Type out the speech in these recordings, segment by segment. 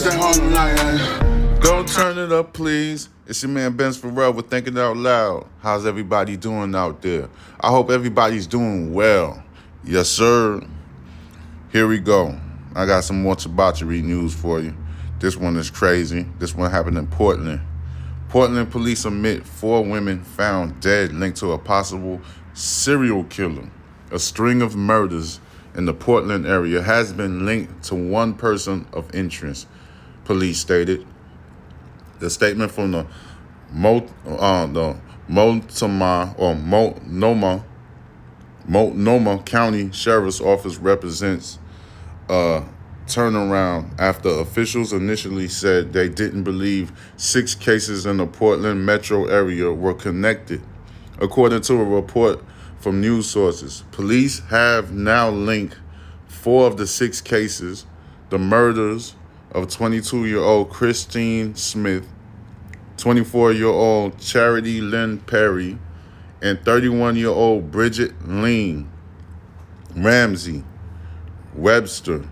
It's that. Go turn it up, please. It's your man Ben Farrell with Thinking Out Loud. How's everybody doing out there? I hope everybody's doing well. Yes, sir. Here we go. I got some more Tabachery news for you. This one is crazy. This one happened in Portland. Portland police admit four women found dead linked to a possible serial killer. A string of murders in the Portland area has been linked to one person of interest, police stated. The statement from the Mo, uh, the Multnomah or Multnomah, Multnomah County Sheriff's Office represents a turnaround after officials initially said they didn't believe six cases in the Portland metro area were connected. According to a report from news sources, police have now linked four of the six cases the murders of 22 year old Christine Smith, 24 year old Charity Lynn Perry, and 31 year old Bridget Leann Ramsey Webster.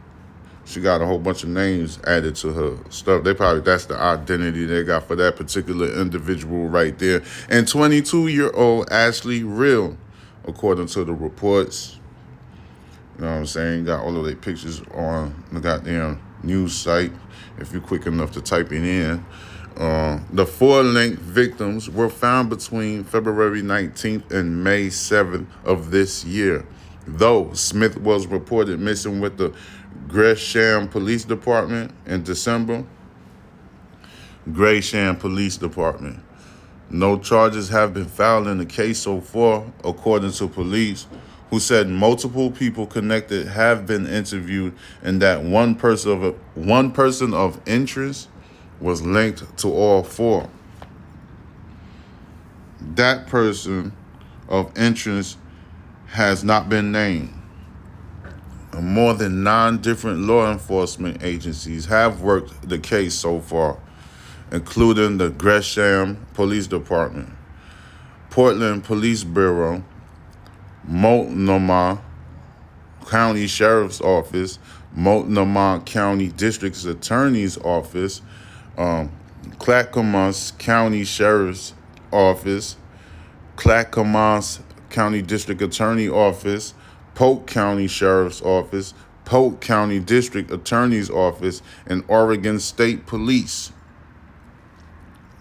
She got a whole bunch of names added to her stuff. They probably that's the identity they got for that particular individual right there. And 22 year old Ashley Real, according to the reports. You know what I'm saying? Got all of their pictures on the goddamn news site if you're quick enough to type it in. Uh, the four linked victims were found between February 19th and May 7th of this year. Though Smith was reported missing with the Gresham Police Department in December. Gresham Police Department. No charges have been filed in the case so far, according to police, who said multiple people connected have been interviewed and that one person of one person of interest was linked to all four. That person of interest has not been named. More than nine different law enforcement agencies have worked the case so far, including the Gresham Police Department, Portland Police Bureau, Multnomah County Sheriff's Office, Multnomah County District Attorney's Office, um, Clackamas County Sheriff's Office, Clackamas County District Attorney Office, Polk County Sheriff's Office, Polk County District Attorney's Office, and Oregon State Police.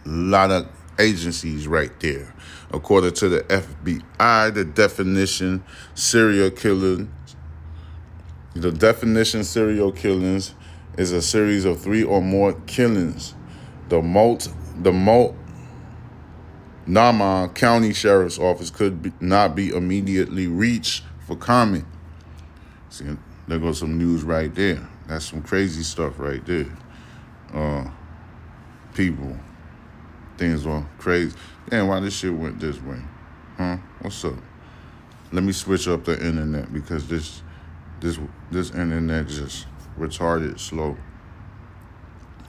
A lot of agencies right there. According to the FBI, the definition serial killing the definition serial killings is a series of three or more killings. The Mult the Mult Nama County Sheriff's Office could be, not be immediately reached for comment. See, there goes some news right there. That's some crazy stuff right there. Uh, people, things are crazy. Damn, why this shit went this way? Huh? What's up? Let me switch up the internet because this, this, this internet just retarded slow.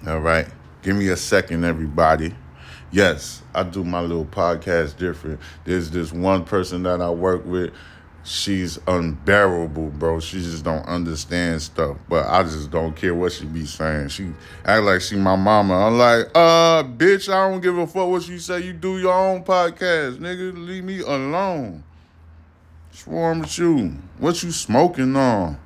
All right, give me a second, everybody. Yes, I do my little podcast different. There's this one person that I work with she's unbearable, bro. She just don't understand stuff. But I just don't care what she be saying. She act like she my mama. I'm like, uh, bitch, I don't give a fuck what you say. You do your own podcast, nigga. Leave me alone. What's wrong with you? What you smoking on?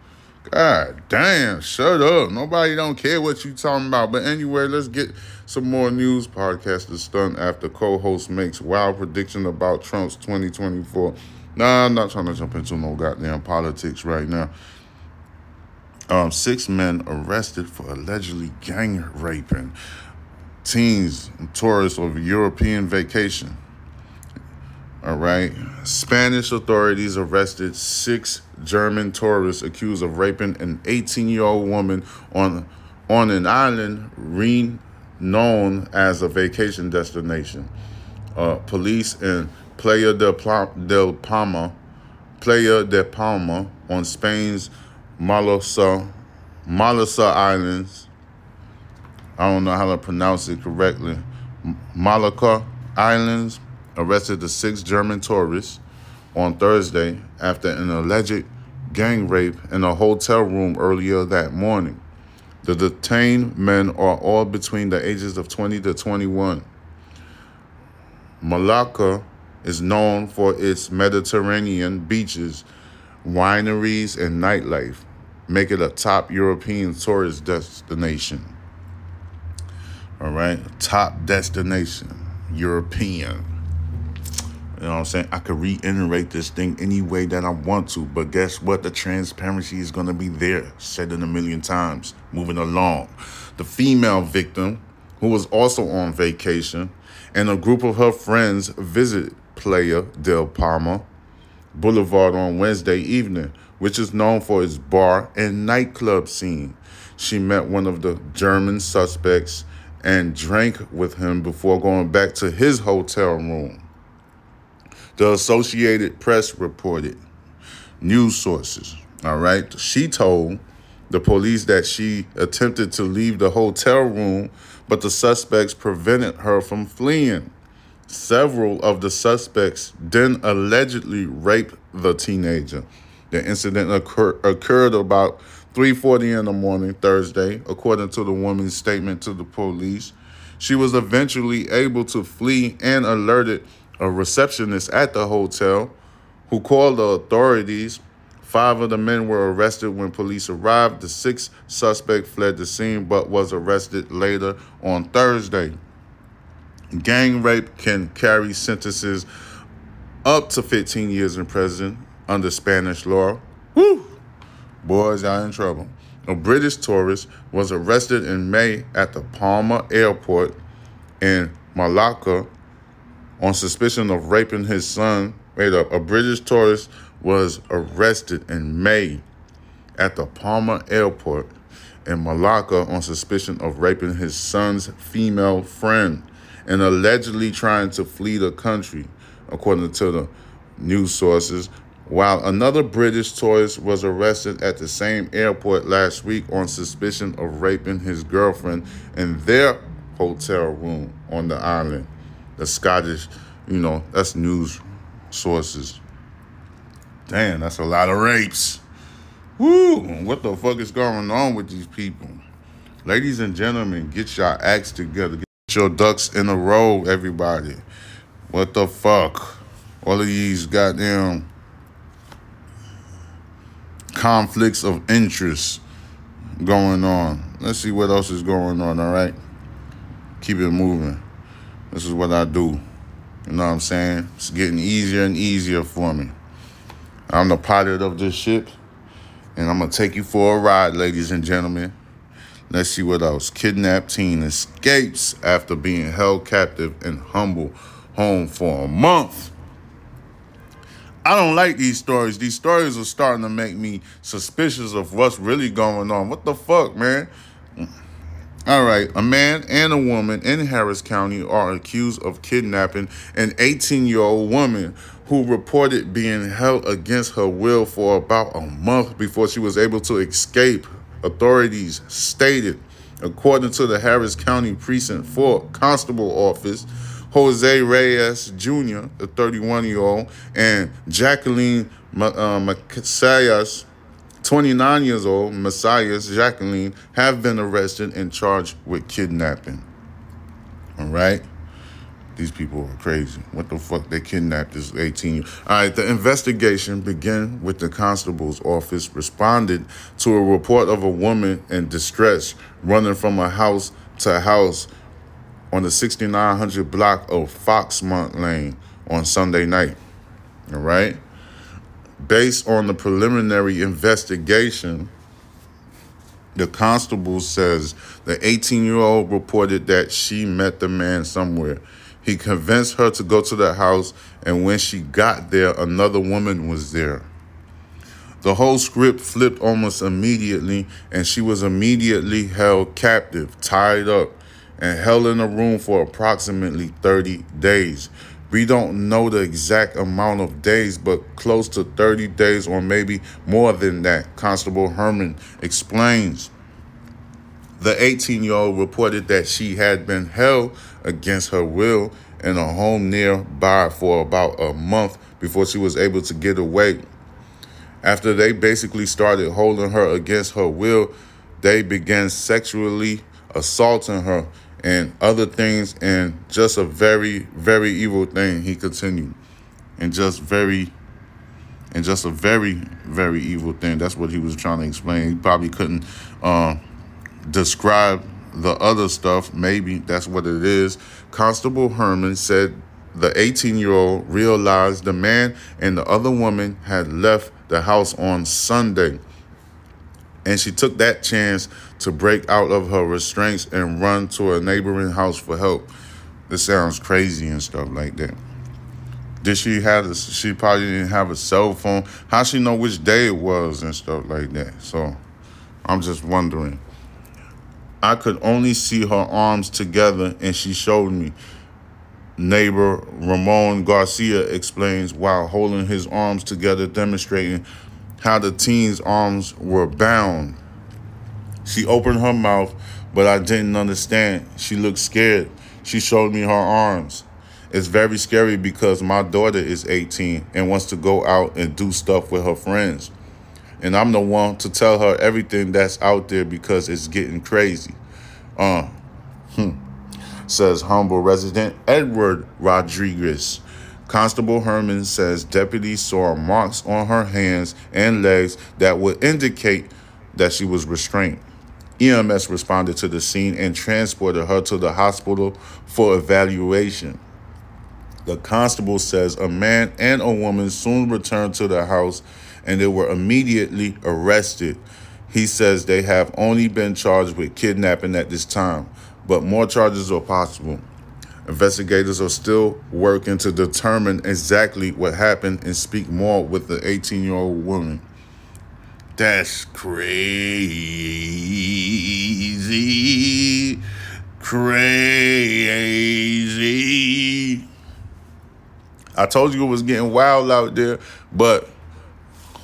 God damn, shut up. Nobody don't care what you talking about. But anyway, let's get some more news. Podcast is stunned after co-host makes wild prediction about Trump's 2024 Nah, I'm not trying to jump into no goddamn politics right now. Um, six men arrested for allegedly gang raping teens and tourists over European vacation. All right. Spanish authorities arrested six German tourists accused of raping an 18 year old woman on, on an island re- known as a vacation destination. Uh, police in Playa del, Palma, Playa de Palma on Spain's Malosa, Malasa Islands. I don't know how to pronounce it correctly. Malacca Islands arrested the six German tourists on Thursday after an alleged gang rape in a hotel room earlier that morning. The detained men are all between the ages of 20 to 21. Malacca is known for its Mediterranean beaches, wineries, and nightlife, make it a top European tourist destination. All right, top destination, European. You know what I'm saying? I could reiterate this thing any way that I want to, but guess what? The transparency is going to be there, said it a million times. Moving along. The female victim, who was also on vacation, and a group of her friends visit Playa del Palma Boulevard on Wednesday evening, which is known for its bar and nightclub scene. She met one of the German suspects and drank with him before going back to his hotel room. The Associated Press reported. News sources, all right? She told the police that she attempted to leave the hotel room, but the suspects prevented her from fleeing. Several of the suspects then allegedly raped the teenager. The incident occur- occurred about 3:40 in the morning Thursday, according to the woman's statement to the police. She was eventually able to flee and alerted a receptionist at the hotel who called the authorities. Five of the men were arrested when police arrived. The sixth suspect fled the scene but was arrested later on Thursday. Gang rape can carry sentences up to 15 years in prison under Spanish law. Woo! Boys are in trouble. A British tourist was arrested in May at the Palma airport in Malacca on suspicion of raping his son. Wait up, a British tourist was arrested in May at the Palma airport in Malacca on suspicion of raping his son's female friend and allegedly trying to flee the country, according to the news sources. While another British tourist was arrested at the same airport last week on suspicion of raping his girlfriend in their hotel room on the island the Scottish, you know, that's news sources. Damn, that's a lot of rapes. Woo! What the fuck is going on with these people? Ladies and gentlemen, get your acts together. Your ducks in a row, everybody. What the fuck? All of these goddamn conflicts of interest going on. Let's see what else is going on, all right? Keep it moving. This is what I do. You know what I'm saying? It's getting easier and easier for me. I'm the pilot of this ship, and I'm gonna take you for a ride, ladies and gentlemen. Let's see what else. Kidnapped teen escapes after being held captive in Humble home for a month. I don't like these stories. These stories are starting to make me suspicious of what's really going on. What the fuck, man? All right, a man and a woman in Harris County are accused of kidnapping an 18 year old woman who reported being held against her will for about a month before she was able to escape, authorities stated. According to the Harris County Precinct 4 Constable Office, Jose Reyes Jr., a 31 year old, and Jacqueline uh, 29 years old, Messias Jacqueline, have been arrested and charged with kidnapping. All right? These people are crazy. What the fuck? They kidnapped this 18 year All right, the investigation began with the constable's office responded to a report of a woman in distress running from a house to house on the 6900 block of Foxmont Lane on Sunday night. All right? based on the preliminary investigation, the constable says the 18 year old reported that she met the man somewhere. He convinced her to go to the house, and when she got there, another woman was there. The whole script flipped almost immediately, and she was immediately held captive, tied up, and held in a room for approximately 30 days. We don't know the exact amount of days, but close to 30 days or maybe more than that, Constable Herman explains. The 18 year old reported that she had been held against her will in a home nearby for about a month before she was able to get away. After they basically started holding her against her will, they began sexually assaulting her and other things, and just a very, very evil thing. He continued, and just very, and just a very, very evil thing. That's what he was trying to explain. He probably couldn't uh, describe the other stuff. Maybe that's what it is. Constable Herman said the 18 year old realized the man and the other woman had left the house on Sunday. And she took that chance to break out of her restraints and run to a neighboring house for help. This sounds crazy and stuff like that. Did she have a, she probably didn't have a cell phone. How she know which day it was and stuff like that. So I'm just wondering. I could only see her arms together and she showed me. Neighbor Ramon Garcia explains while holding his arms together, demonstrating how the teen's arms were bound. She opened her mouth, but I didn't understand. She looked scared. She showed me her arms. It's very scary because my daughter is 18 and wants to go out and do stuff with her friends. And I'm the one to tell her everything that's out there because it's getting crazy. Uh, hmm says Humble resident Edward Rodriguez. Constable Herman says deputies saw marks on her hands and legs that would indicate that she was restrained. EMS responded to the scene and transported her to the hospital for evaluation. The constable says a man and a woman soon returned to the house and they were immediately arrested. He says they have only been charged with kidnapping at this time but more charges are possible. Investigators are still working to determine exactly what happened and speak more with the 18 year old woman. That's crazy. Crazy. I told you it was getting wild out there, but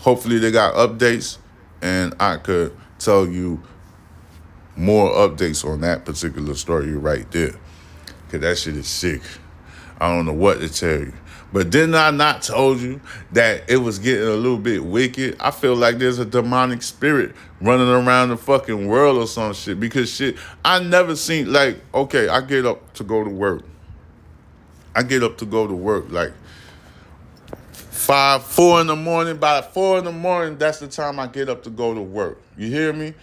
hopefully they got updates and I could tell you more updates on that particular story right there. Cause that shit is sick. I don't know what to tell you. But didn't I not told you that it was getting a little bit wicked? I feel like there's a demonic spirit running around the fucking world or some shit. Because shit, I never seen like, okay, I get up to go to work. I get up to go to work like five, four in the morning. By four in the morning, that's the time I get up to go to work. You hear me?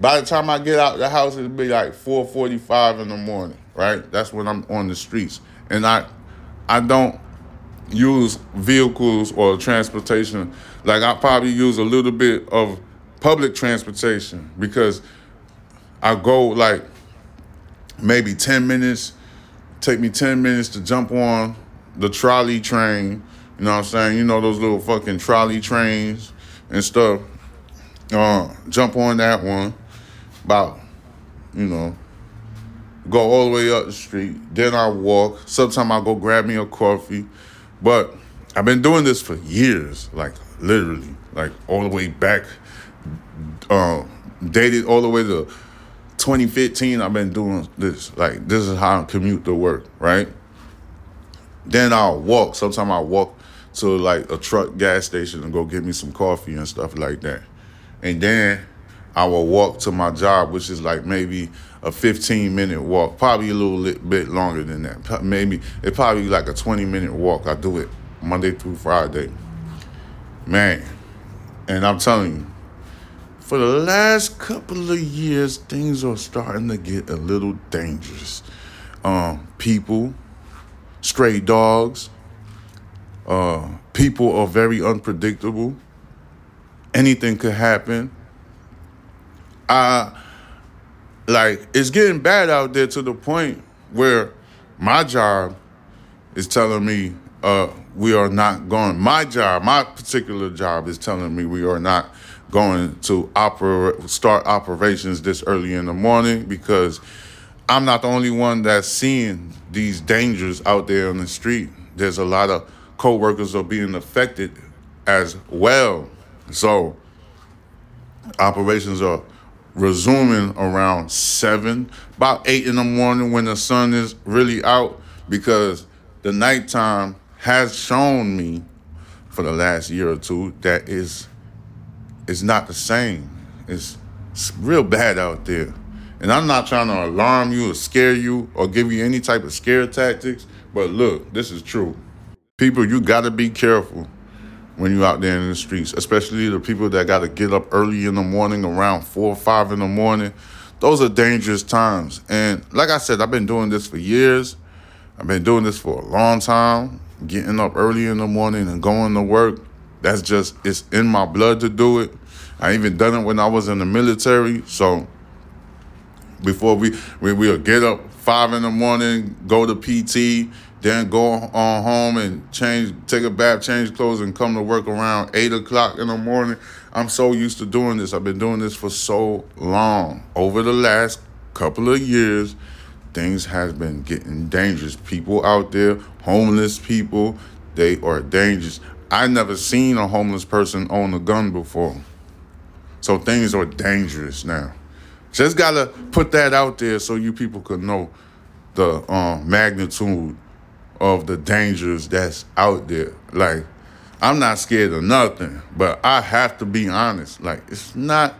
By the time I get out the house, it'll be like 4:45 in the morning, right? That's when I'm on the streets, and I, I don't use vehicles or transportation. Like I probably use a little bit of public transportation because I go like maybe 10 minutes, take me 10 minutes to jump on the trolley train. You know what I'm saying? You know those little fucking trolley trains and stuff. Uh, jump on that one about, you know, go all the way up the street. Then I walk. Sometimes I go grab me a coffee. But I've been doing this for years, like literally, like all the way back, uh, dated all the way to 2015. I've been doing this. Like this is how I commute to work, right? Then I'll walk. Sometimes I walk to like a truck gas station and go get me some coffee and stuff like that. And then I will walk to my job, which is like maybe a 15 minute walk, probably a little bit longer than that. Maybe it's probably like a 20 minute walk. I do it Monday through Friday. Man, and I'm telling you, for the last couple of years, things are starting to get a little dangerous. Um, people, stray dogs, uh, people are very unpredictable. Anything could happen I like it's getting bad out there to the point where my job is telling me uh, we are not going. My job, my particular job, is telling me we are not going to operate start operations this early in the morning because I'm not the only one that's seeing these dangers out there on the street. There's a lot of co-workers are being affected as well. So operations are resuming around seven, about eight in the morning when the sun is really out, because the nighttime has shown me for the last year or two that is it's not the same. It's It's real bad out there. And I'm not trying to alarm you or scare you or give you any type of scare tactics, but look, this is true. People, you gotta be careful when you're out there in the streets, especially the people that gotta get up early in the morning, around four or five in the morning. Those are dangerous times. And like I said, I've been doing this for years. I've been doing this for a long time, getting up early in the morning and going to work. That's just, it's in my blood to do it. I even done it when I was in the military. So before we we will get up five in the morning, go to PT, then go on home and change, take a bath, change clothes, and come to work around eight o'clock in the morning. I'm so used to doing this. I've been doing this for so long. Over the last couple of years, things has been getting dangerous. People out there, homeless people, they are dangerous. I never seen a homeless person own a gun before. So things are dangerous now. Just gotta put that out there so you people could know the um, magnitude of the dangers that's out there. Like, I'm not scared of nothing, but I have to be honest. Like, it's not.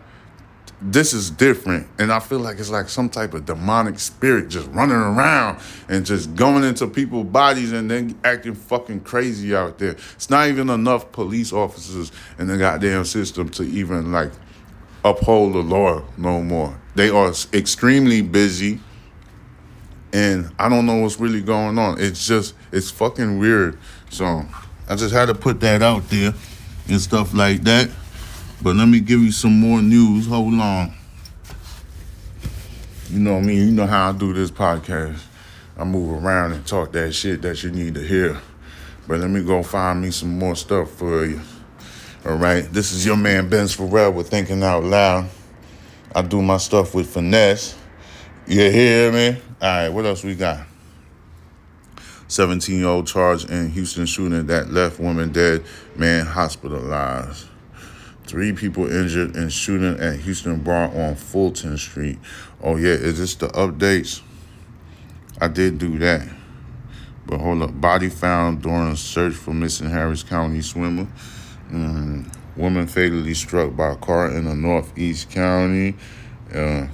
This is different, and I feel like it's like some type of demonic spirit just running around and just going into people's bodies and then acting fucking crazy out there. It's not even enough police officers in the goddamn system to even like uphold the law no more. They are extremely busy, and I don't know what's really going on. It's just it's fucking weird. So I just had to put that out there and stuff like that. But let me give you some more news. Hold on. You know I me. You know how I do this podcast. I move around and talk that shit that you need to hear. But let me go find me some more stuff for you. All right, this is your man Benz Pharrell with Thinking Out Loud. I do my stuff with finesse. You hear me? All right, what else we got? 17 year old charged in Houston shooting that left woman dead, man hospitalized. Three people injured in shooting at Houston bar on Fulton Street. Oh, yeah, is this the updates? I did do that. But hold up. Body found during search for missing Harris County swimmer. Mm, woman fatally struck by a car in the northeast county. Uh,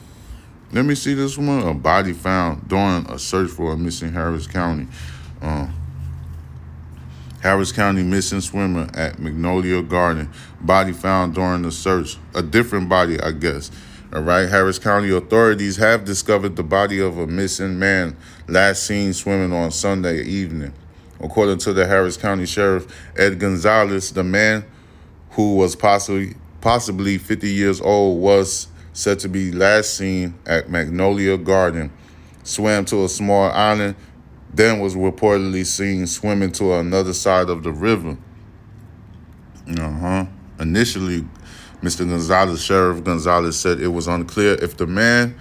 let me see this one. A body found during a search for a missing Harris County. Uh, Harris County missing swimmer at Magnolia Garden. Body found during the search. A different body, I guess. All right. Harris County authorities have discovered the body of a missing man last seen swimming on Sunday evening. According to the Harris County Sheriff Ed Gonzalez, the man who was possibly possibly 50 years old was said to be last seen at Magnolia Garden, swam to a small island, then was reportedly seen swimming to another side of the river. Uh-huh. Initially, Mr. Gonzalez, Sheriff Gonzalez said it was unclear if the man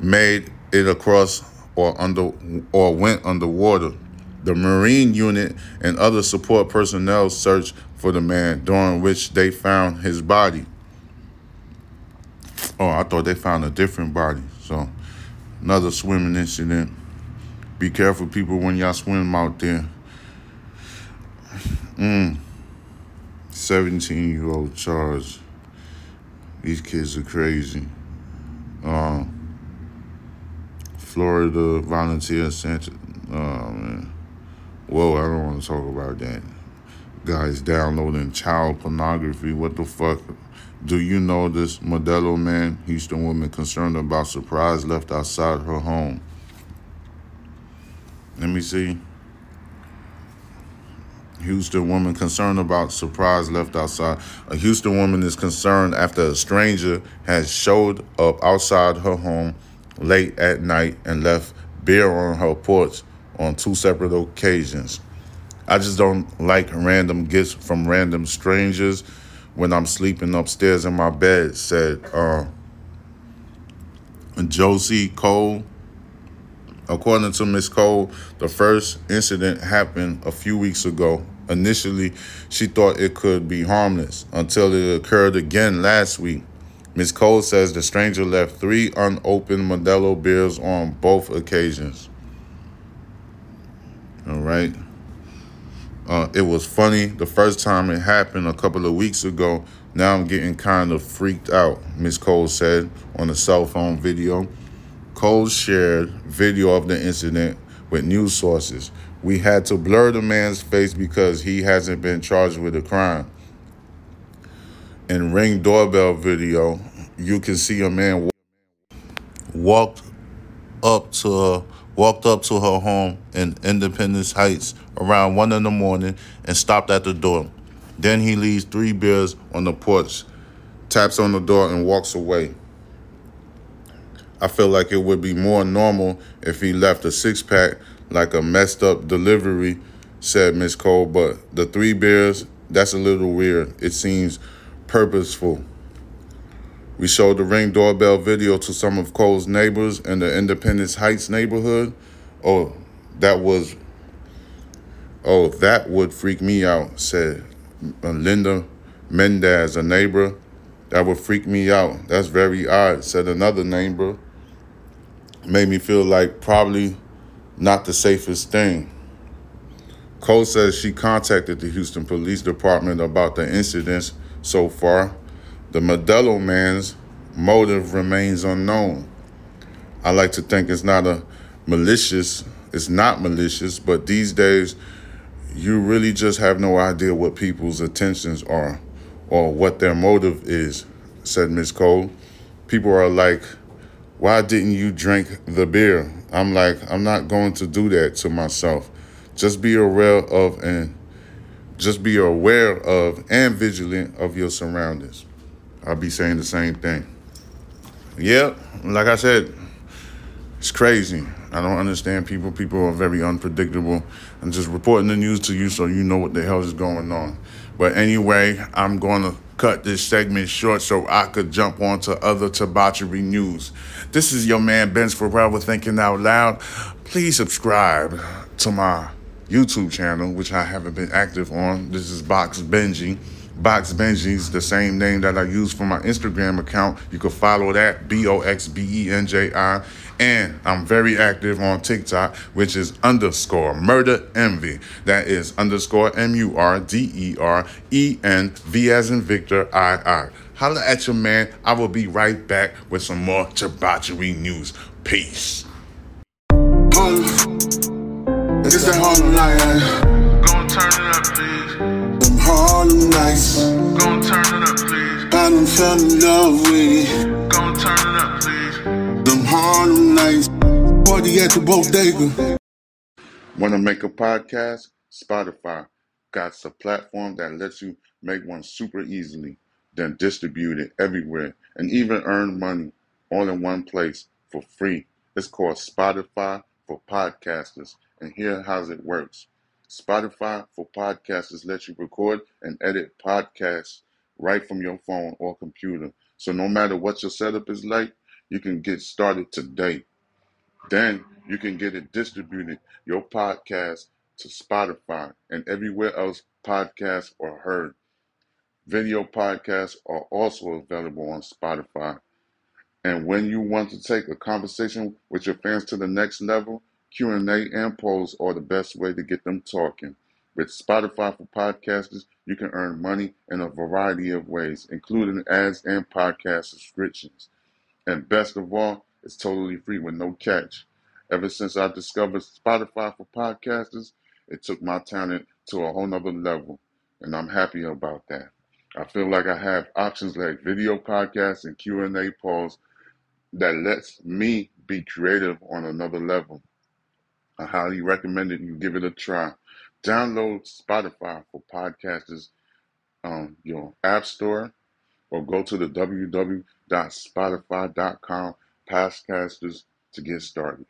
made it across or under or went underwater. The Marine unit and other support personnel searched for the man, during which they found his body. Oh, I thought they found a different body. So, another swimming incident. Be careful, people, when y'all swim out there. Mm. 17 year old charge. These kids are crazy. Uh, Florida volunteer center. Oh, man. Whoa, I don't want to talk about that. Guys downloading child pornography. What the fuck? Do you know this Modelo man, Houston woman concerned about surprise left outside her home? Let me see. Houston woman concerned about surprise left outside. A Houston woman is concerned after a stranger has showed up outside her home late at night and left beer on her porch on two separate occasions. I just don't like random gifts from random strangers when I'm sleeping upstairs in my bed, said uh, Josie Cole. According to Miss Cole, the first incident happened a few weeks ago. Initially, she thought it could be harmless until it occurred again last week. Miss Cole says the stranger left three unopened Modelo beers on both occasions. All right. Uh, it was funny the first time it happened a couple of weeks ago. Now I'm getting kind of freaked out, Ms. Cole said on a cell phone video. Cole shared video of the incident with news sources. We had to blur the man's face because he hasn't been charged with a crime. In ring doorbell video, you can see a man walked up to walked up to her home in Independence Heights around one in the morning and stopped at the door. Then he leaves three beers on the porch, taps on the door, and walks away. I feel like it would be more normal if he left a six pack like a messed up delivery, said Miss Cole, but the three beers, that's a little weird. It seems purposeful. We showed the ring doorbell video to some of Cole's neighbors in the Independence Heights neighborhood. Oh, that was, oh, that would freak me out, said uh, Linda Mendez, a neighbor. That would freak me out. That's very odd, said another neighbor. Made me feel like probably not the safest thing. Cole says she contacted the Houston Police Department about the incidents so far. The Modelo man's motive remains unknown. I like to think it's not a malicious, it's not malicious, but these days you really just have no idea what people's intentions are or what their motive is, said Miss Cole. People are like, why didn't you drink the beer? I'm like, I'm not going to do that to myself. Just be aware of and just be aware of and vigilant of your surroundings. I'll be saying the same thing. Yeah, like I said, it's crazy. I don't understand people. People are very unpredictable. I'm just reporting the news to you so you know what the hell is going on. But anyway, I'm going to cut this segment short so I could jump on to other debauchery news. This is your man Ben's Forever Thinking Out Loud. Please subscribe to my YouTube channel, which I haven't been active on. This is Box Benji. Box Benji's the same name that I use for my Instagram account. You can follow that B O X B E N J I. And I'm very active on TikTok, which is underscore murder envy. That is underscore M U R D E R E N V as in Victor I I. Holla at your man. I will be right back with some more debauchery news. Peace. Harlem. It's that Harlem night, eh? Gon' turn it up, please. Them Harlem nights. Gon' turn it up, please. I done fell in love with it. Gon' turn it up, please. Them Harlem nights. Party at the bodega. Want to make a podcast? Spotify got a platform that lets you make one super easily, then distribute it everywhere and even earn money all in one place for free. It's called Spotify for Podcasters, and here how it works. Spotify for Podcasters lets you record and edit podcasts right from your phone or computer. So no matter what your setup is like, you can get started today. Then you can get it distributed, your podcast, to Spotify and everywhere else podcasts are heard. Video podcasts are also available on Spotify. And when you want to take a conversation with your fans to the next level, Q&A and polls are the best way to get them talking. With Spotify for podcasters, you can earn money in a variety of ways, including ads and podcast subscriptions. And best of all, it's totally free with no catch. Ever since I discovered Spotify for podcasters, it took my talent to a whole nother level, and I'm happy about that. I feel like I have options like video podcasts and Q&A polls that lets me be creative on another level. I highly recommend it. You give it a try. Download Spotify for podcasters on your app store or go to the www.spotify.com podcasters to get started.